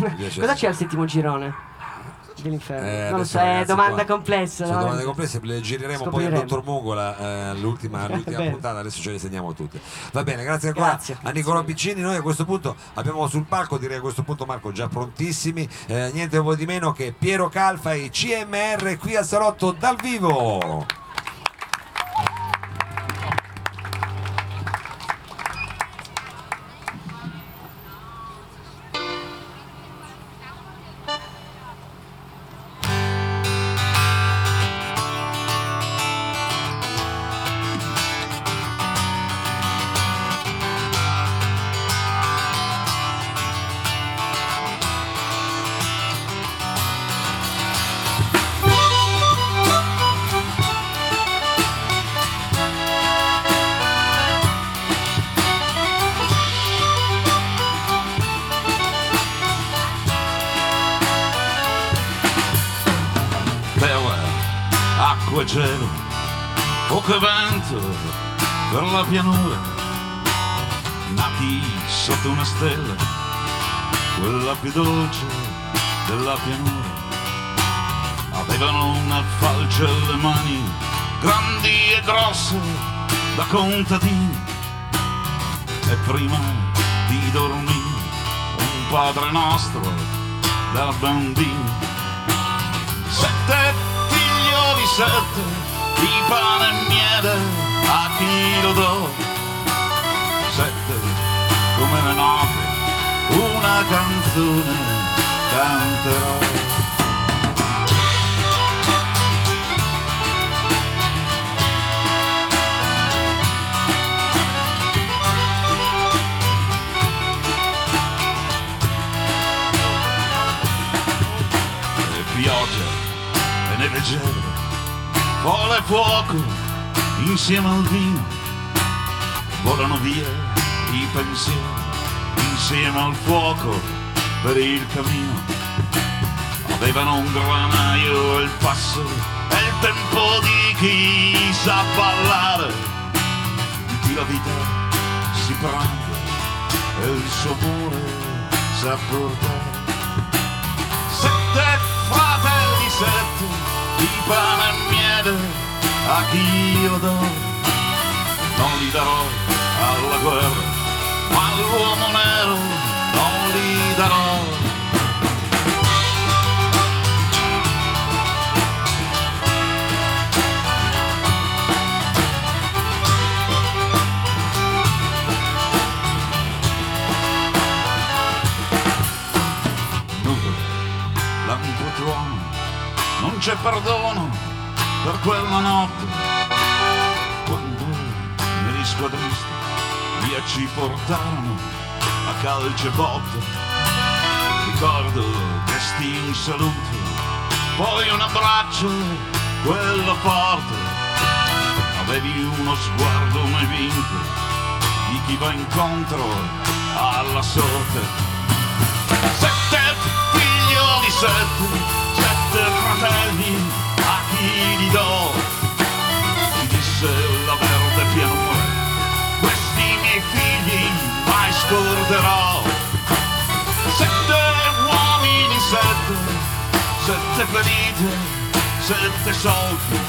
Mi piace Cosa c'è al settimo girone dell'inferno? Eh, non lo adesso, so, è ragazzi, domanda qua- complessa. Sono domande complesse, le gireremo poi al Scopriremo. dottor Mongola eh, l'ultima, l'ultima Bene. puntata, adesso ce le segniamo tutte. Va bene, grazie ancora Grazie. a Nicolò Piccini. Noi a questo punto abbiamo sul palco, direi a questo punto Marco, già prontissimi, eh, niente po' di meno che Piero Calfa e CMR qui al salotto dal vivo. Avevano una falce alle mani, grandi e grosse da contadini, e prima di dormire un padre nostro da bambini sette figlioli, sette di pane e miele a chi lo do. Sette come le note, una canzone canterò. Fuoco insieme al vino, volano via i pensieri insieme al fuoco per il cammino. Avevano un granaio il passo e il tempo di chi sa ballare, di chi la vita si prende e il suo cuore sa portare. Sette fratelli, sette di pane e miele a chi io do. Non li darò alla guerra, ma all'uomo nero non li darò. E tuono, non c'è perdono per quella notte. Quando negli squadristi via ci portarono a calce botte, ricordo desti un saluto, poi un abbraccio, quello forte. Avevi uno sguardo mai vinto di chi va incontro alla sorte. Sette sette, sette fratelli, a chi li do? Ci disse la verde pianura, questi miei figli mai scorderò. Sette uomini, sette, sette ferite, sette soldi,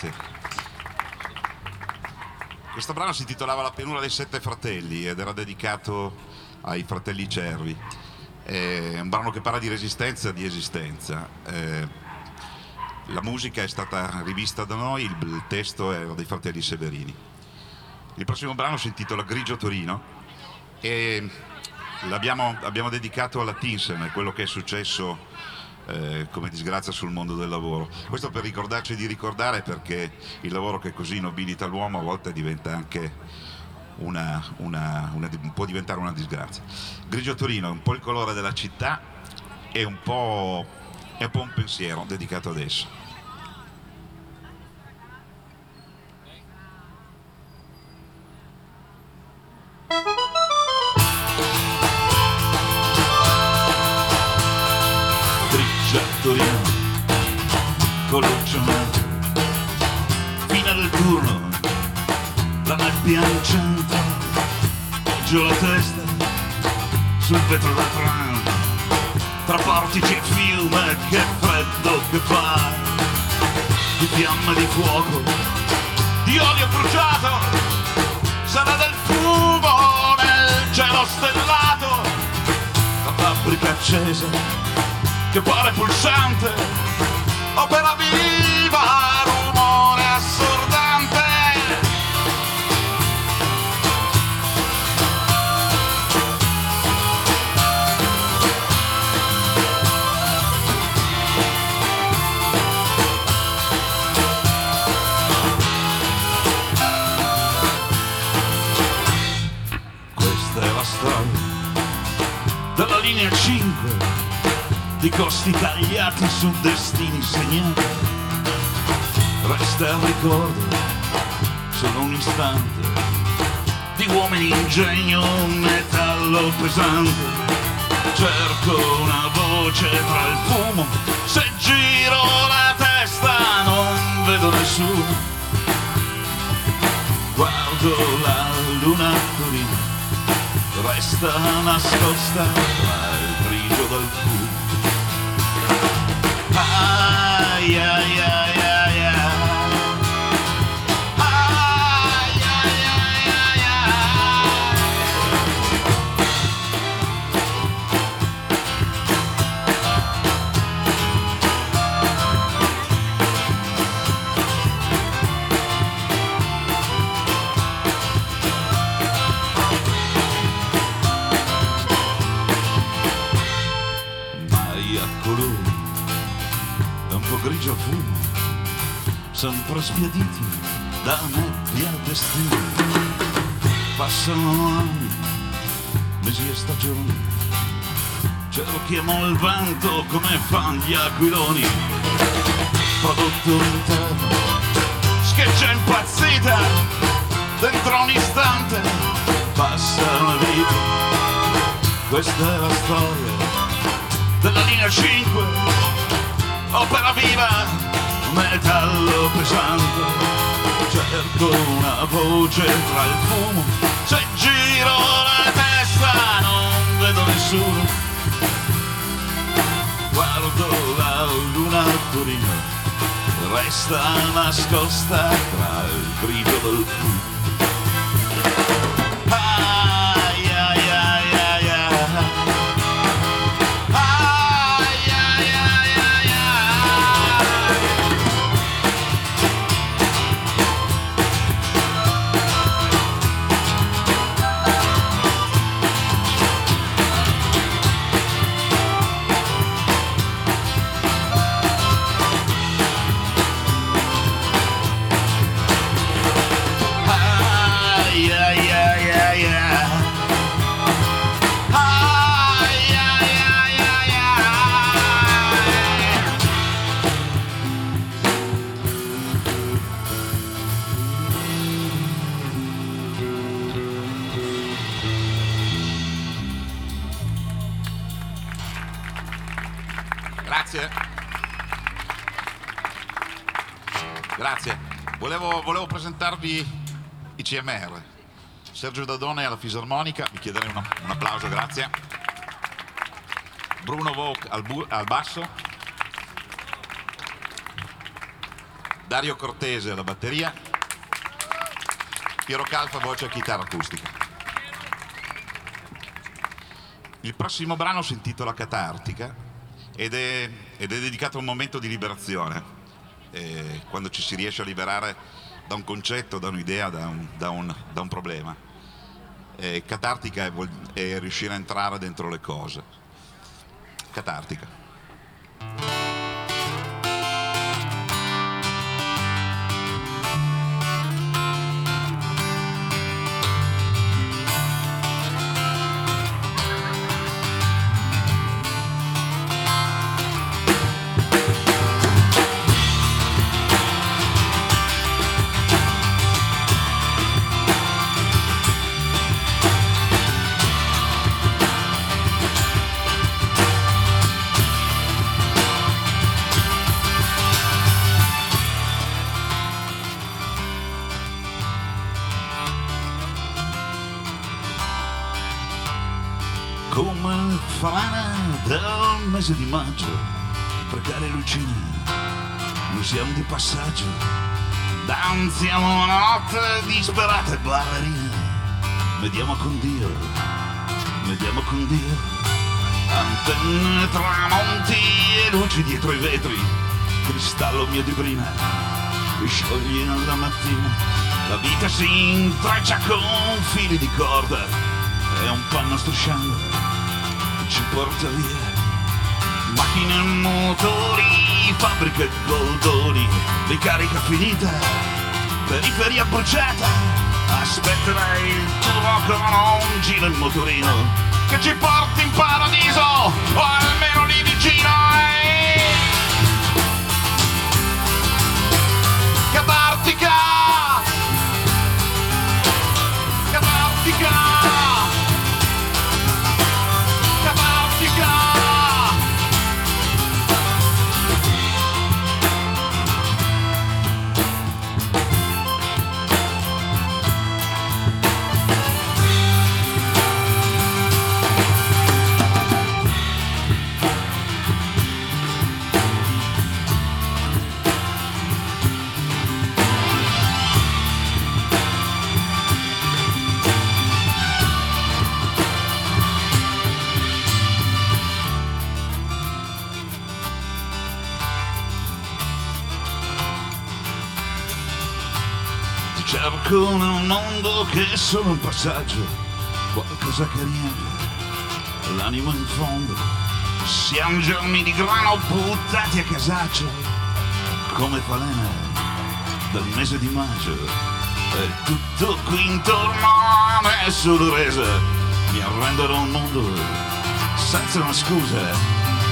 grazie. Questo brano si intitolava La pianura dei sette fratelli ed era dedicato ai fratelli Cervi. È un brano che parla di resistenza e di esistenza. Eh, la musica è stata rivista da noi, il, testo era dei fratelli Severini. Il prossimo brano si intitola Grigio Torino e l'abbiamo abbiamo dedicato alla Thyssen, quello che è successo eh, come disgrazia sul mondo del lavoro. Questo per ricordarci di ricordare perché il lavoro che così nobilita l'uomo a volte diventa anche una, una- una- può diventare una disgrazia. Grigio Torino è un po' il colore della città e un po', è un po' un pensiero dedicato ad esso. Giù la testa, sul vetro del tram, tra portici e fiume, che freddo che fa, di fiamme di fuoco, di olio bruciato, sarà del fumo nel cielo stellato, la fabbrica accesa che pare pulsante, opera viva, 5 di costi tagliati su destini segnati. Resta il ricordo, solo un istante, di uomini ingegno, metallo pesante. Cerco una voce tra il fumo, se giro la testa non vedo nessuno. Guardo la luna a Torino, resta nascosta tra il grigio del grigio fumo, sempre spiaditi da nebbia destino. Passano anni, mesi e stagioni, cerchiamo il vento come fanno gli aquiloni. Prodotto interno, scheggia impazzita, dentro un istante passa una vita. Questa è la storia della linea 5, opera viva, metallo pesante. Cerco una voce tra il fumo, se giro la testa non vedo nessuno. Guardo la luna a Torino, resta nascosta tra il grigio del fumo. CMR. Sergio Dadone alla fisarmonica, vi chiederei una- un applauso, grazie. Bruno Vogt al, bu- al basso. Dario Cortese alla batteria. Piero Calfa voce e chitarra acustica. Il prossimo brano si intitola Catartica ed è, ed è dedicato a un momento di liberazione, eh, quando ci si riesce a liberare da un concetto, da un'idea, da un, da un- da un problema. Eh, catartica è, è riuscire a entrare dentro le cose. Catartica. Lucine, noi siamo di passaggio, danziamo notte disperate ballerine, vediamo con Dio, vediamo con Dio, antenne tramonti e luci dietro i vetri, cristallo mia di brina, scioglie la mattina, la vita si intreccia con fili di corda, è un panno strisciando. Ci porta via. Macchine e motori, fabbriche goldoni, ricarica finita, periferia bruciata. Aspetterai il tuo con un giro in motorino che ci porti in paradiso o almeno lì vicino. eh. Mondo che è solo un passaggio, qualcosa che riempie l'anima in fondo. Siamo giorni di grano buttati a casaccio, come falene del mese di maggio. E tutto qui intorno nessuno rese mi arrenderò un mondo senza una scusa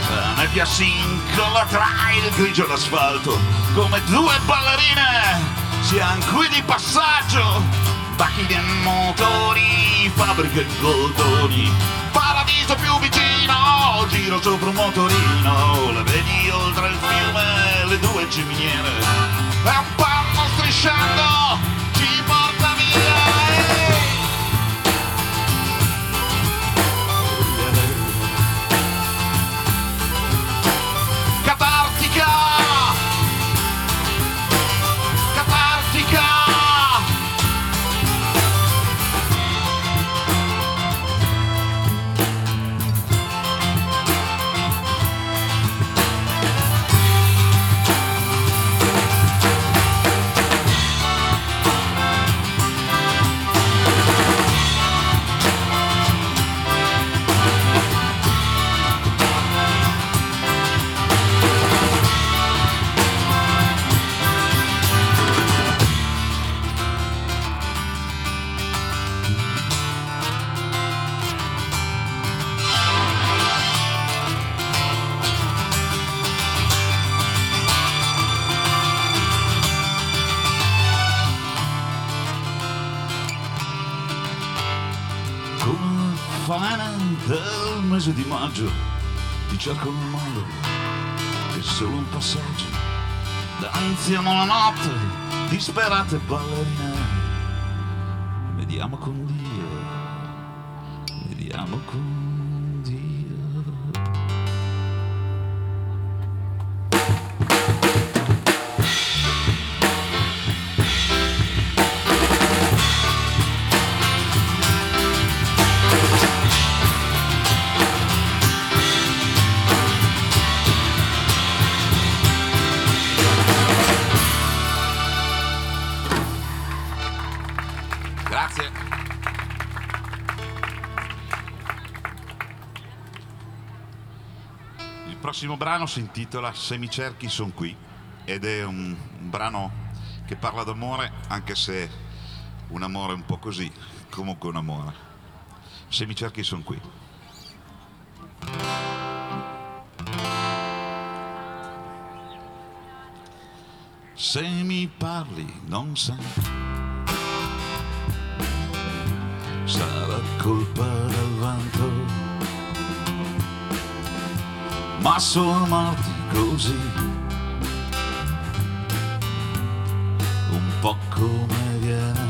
la nebbia si incolla tra il grigio e l'asfalto come due ballerine siamo qui di passaggio e motori fabbriche e goldoni paradiso più vicino giro sopra un motorino. Le vedi oltre il fiume le due ciminiere. E un panno strisciando ci fane del mese di maggio ti cerco nel mondo è solo un passaggio. Da iniziamo la notte disperate ballerine. Vediamo con Dio vediamo con brano si intitola Semicerchi son qui ed è un, un brano che parla d'amore anche se un amore un po' così, comunque un amore. Semicerchi son qui. Se mi parli non senti, sarà colpa del vento ma sono morti così, un po' come viene.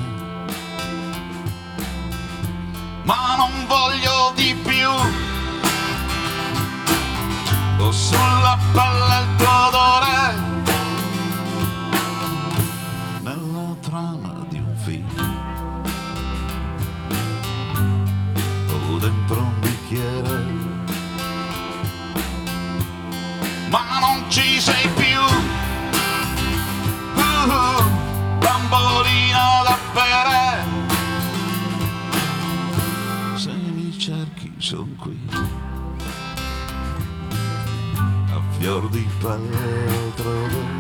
Ma non voglio di più, ho sulla pelle il tuo odore, fior di pelle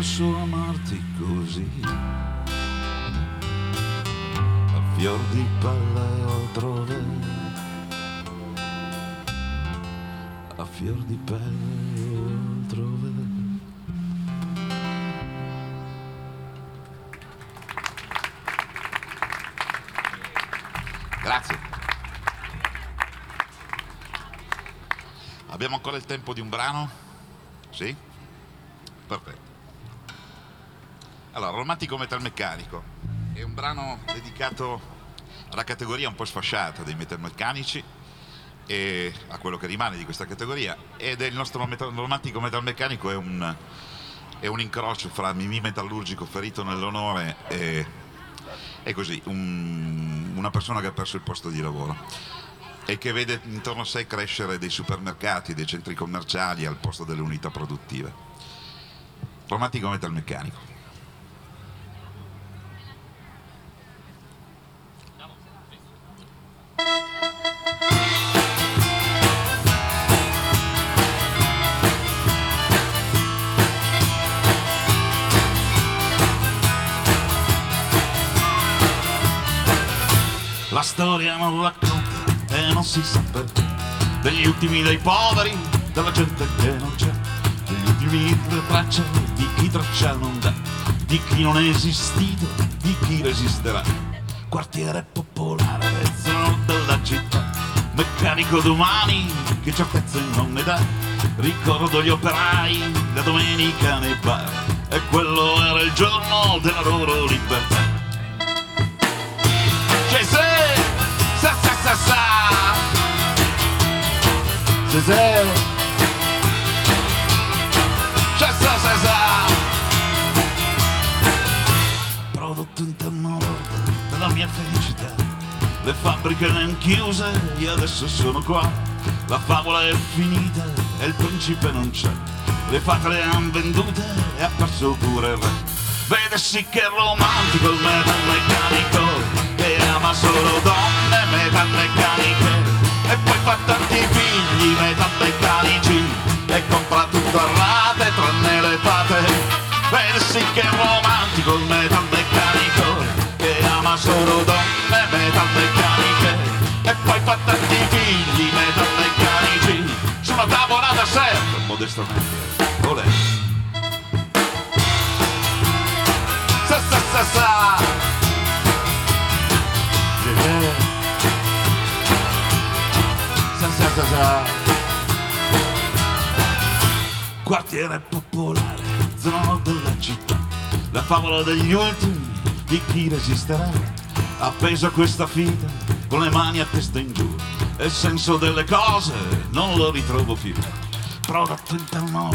posso amarti così. A fior di pelle altrove. A fior di pelle altrove. Grazie. Abbiamo ancora il tempo di un brano? Sì? Perfetto. Allora, Romantico Metalmeccanico è un brano dedicato alla categoria un po' sfasciata dei metalmeccanici e a quello che rimane di questa categoria ed è il nostro metal- romantico metalmeccanico è un, è un incrocio fra Mimì metallurgico ferito nell'onore e, e così un- una persona che ha perso il posto di lavoro e che vede intorno a sé crescere dei supermercati, dei centri commerciali al posto delle unità produttive. Romantico metalmeccanico. Storia non racconta e non si sa perché. Degli ultimi dei poveri, della gente che non c'è. Degli ultimi delle tracce di chi traccia non dà. Di chi non è esistito, di chi resisterà. Quartiere popolare, zona della città. Meccanico domani, che certezze non ne dà. Ricordo gli operai, la domenica nei bar. E quello era il giorno della loro libertà. Che sa sa sa prodotto interno della mia felicità. Le fabbriche le han chiuse e adesso sono qua. La favola è finita e il principe non c'è. Le fate le han vendute e ha perso pure il re. Vede sì che romantico il metalmeccanico che ama solo donne metalmeccaniche e poi fa tanti figli metalmeccanici e compra tutto a rate tranne le fate. Sì che romantico il metalmeccanico che ama solo donne metalmeccaniche e poi fa tanti figli metalmeccanici su una tavola da sempre modestamente. Olè. sa sa sa sa sa quartiere popolare zona della città. La favola degli ultimi di chi resisterà. Appeso a questa fida con le mani a testa in giù. E il senso delle cose non lo ritrovo più. Prodotto interno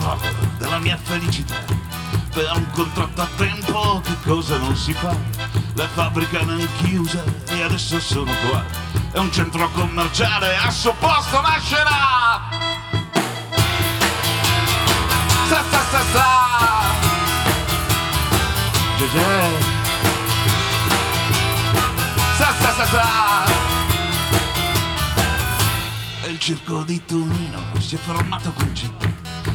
della mia felicità. Per un contratto a tempo che cosa non si fa? Le fabbriche hanno chiuse e adesso sono qua è un centro commerciale a suo posto nascerà! Sa sa sa sa! Yeah. sa sa sa sa! E il circo di Tonino si è fermato in città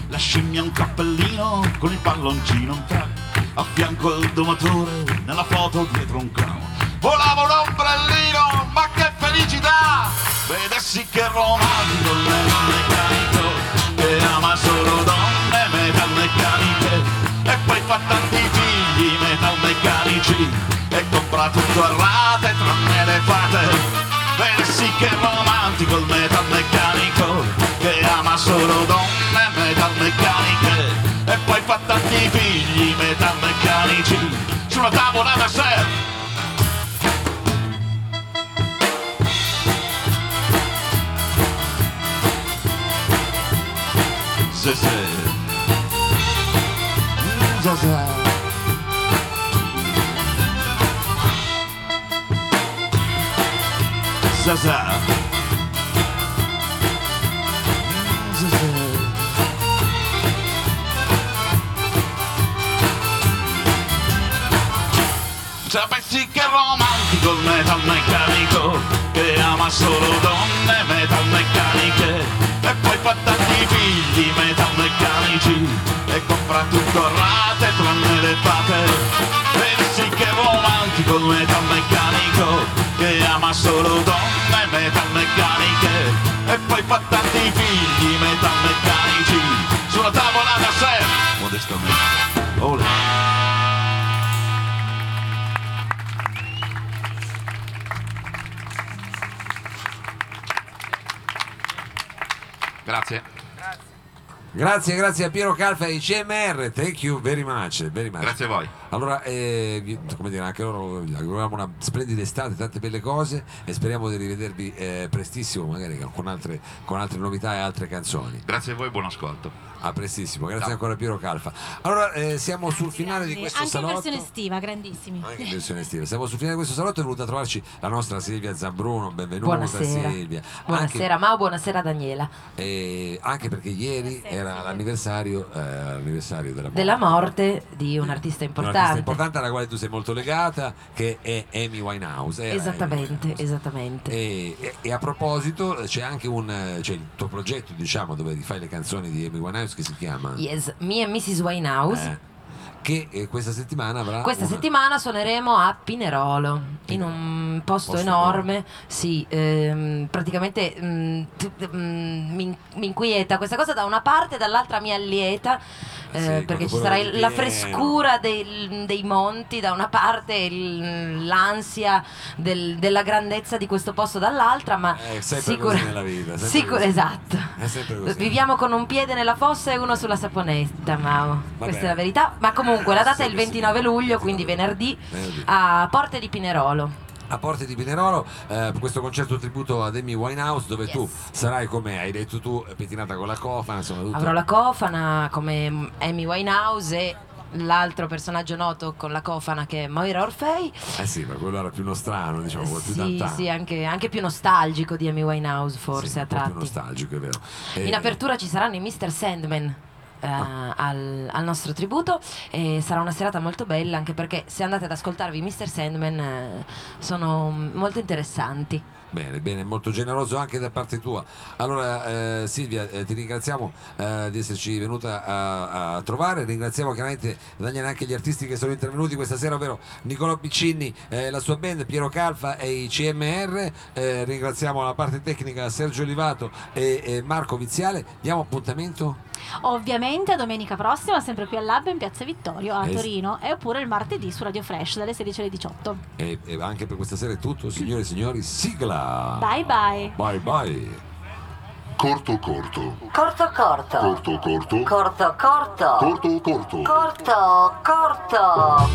la scimmia un cappellino con il palloncino in tra a fianco il domatore nella foto dietro un cano volava un ombrellino felicità vedessi che romantico il metalmeccanico che ama solo donne metalmeccaniche. E poi fa tanti figli metalmeccanici. E compra tutto a rate tranne le fate. Vedessi che romantico il metalmeccanico che ama solo donne metalmeccaniche. E poi fa tanti figli metalmeccanici. Sulla tavola da sé Za za Za za Sapessi che romantico il metalmeccanico che ama solo donne metalmeccaniche e poi fa tanti figli metalmeccanici e compra tutto a rate tranne le fate Pensi che romantico il metalmeccanico Che ama solo donne metalmeccaniche E poi fa tanti figli metalmeccanici Sulla tavola da sé Modestamente Olè Grazie. Grazie, grazie a Piero Calfa e CMR, thank you very much, very much. Grazie a voi. Allora, eh, come dire, anche loro vi auguriamo una splendida estate, tante belle cose e speriamo di rivedervi eh, prestissimo, magari con altre, con altre novità e altre canzoni. Grazie a voi, buon ascolto. A prestissimo, grazie ancora Piero Calfa. Allora, eh, siamo sul finale di questo Anche in salotto. versione estiva, grandissimi. Anche in versione estiva. Siamo sul finale di questo salotto, è venuta a trovarci la nostra Silvia Zambruno, benvenuta Buonasera. Silvia. Buonasera Mao, buonasera Daniela. Anche, eh, anche perché ieri era l'anniversario, eh, l'anniversario della Della morte di un artista Un importante. artista importante alla quale tu sei molto legata, che è Amy Winehouse. Era Amy Esattamente, Winehouse. esattamente. E, e- e a proposito c'è anche un c'è il tuo progetto diciamo dove fai le canzoni di Amy Winehouse che si chiama Yes, Me and Mrs. Winehouse. eh, che eh, questa settimana avrà Questa una- settimana suoneremo a Pinerolo, in un posto, Posto enorme. Sì, ehm, praticamente mm, t- mm, mi, mi inquieta questa cosa da una parte, dall'altra mi allieta. Eh sì, perché ci sarà il- la frescura del- dei monti da una parte, il- l'ansia del- della grandezza di questo posto dall'altra, ma È sempre sicura- così nella vita, sicur- così. esatto. È sempre così. Viviamo con un piede nella fossa e uno sulla saponetta, Mao. Questa è la verità. Ma comunque la data è il Sì, sì. 29 luglio, quindi venerdì, a Porte di Pinerolo. a Porte di Pinerolo eh, questo concerto tributo ad Amy Winehouse dove tu sarai come hai detto tu pettinata con la cofana insomma tutto Avrò la cofana come Amy Winehouse e l'altro personaggio noto con la cofana che è Moira Orfei. eh sì ma quello era più nostrano diciamo più Sì, sì, anche, anche più nostalgico di Amy Winehouse forse Sì, a po' più tratti. nostalgico è vero Eh, In apertura ci saranno i Mr. Sandman. Eh, Ah. al, al nostro tributo e sarà una serata molto bella anche perché se andate ad ascoltarvi Mr. Sandman eh, sono molto interessanti Bene, bene, molto generoso anche da parte tua. Allora eh, Silvia, eh, ti ringraziamo eh, di esserci venuta a, a trovare, ringraziamo chiaramente Daniele anche gli artisti che sono intervenuti questa sera, ovvero Nicolò Piccinni, eh, la sua band, Piero Calfa e i CMR, Eh, ringraziamo la parte tecnica Sergio Olivato e, e Marco Viziale, diamo appuntamento? Ovviamente domenica prossima, sempre qui al Lab in Piazza Vittorio a Es- Torino e oppure il martedì su Radio Flash dalle 16 alle 18. E, e anche per questa sera è tutto, signore e signori, sigla! Bye bye! Bye bye! Corto corto. Corto corto. Corto corto. Corto corto. Corto corto. Corto corto.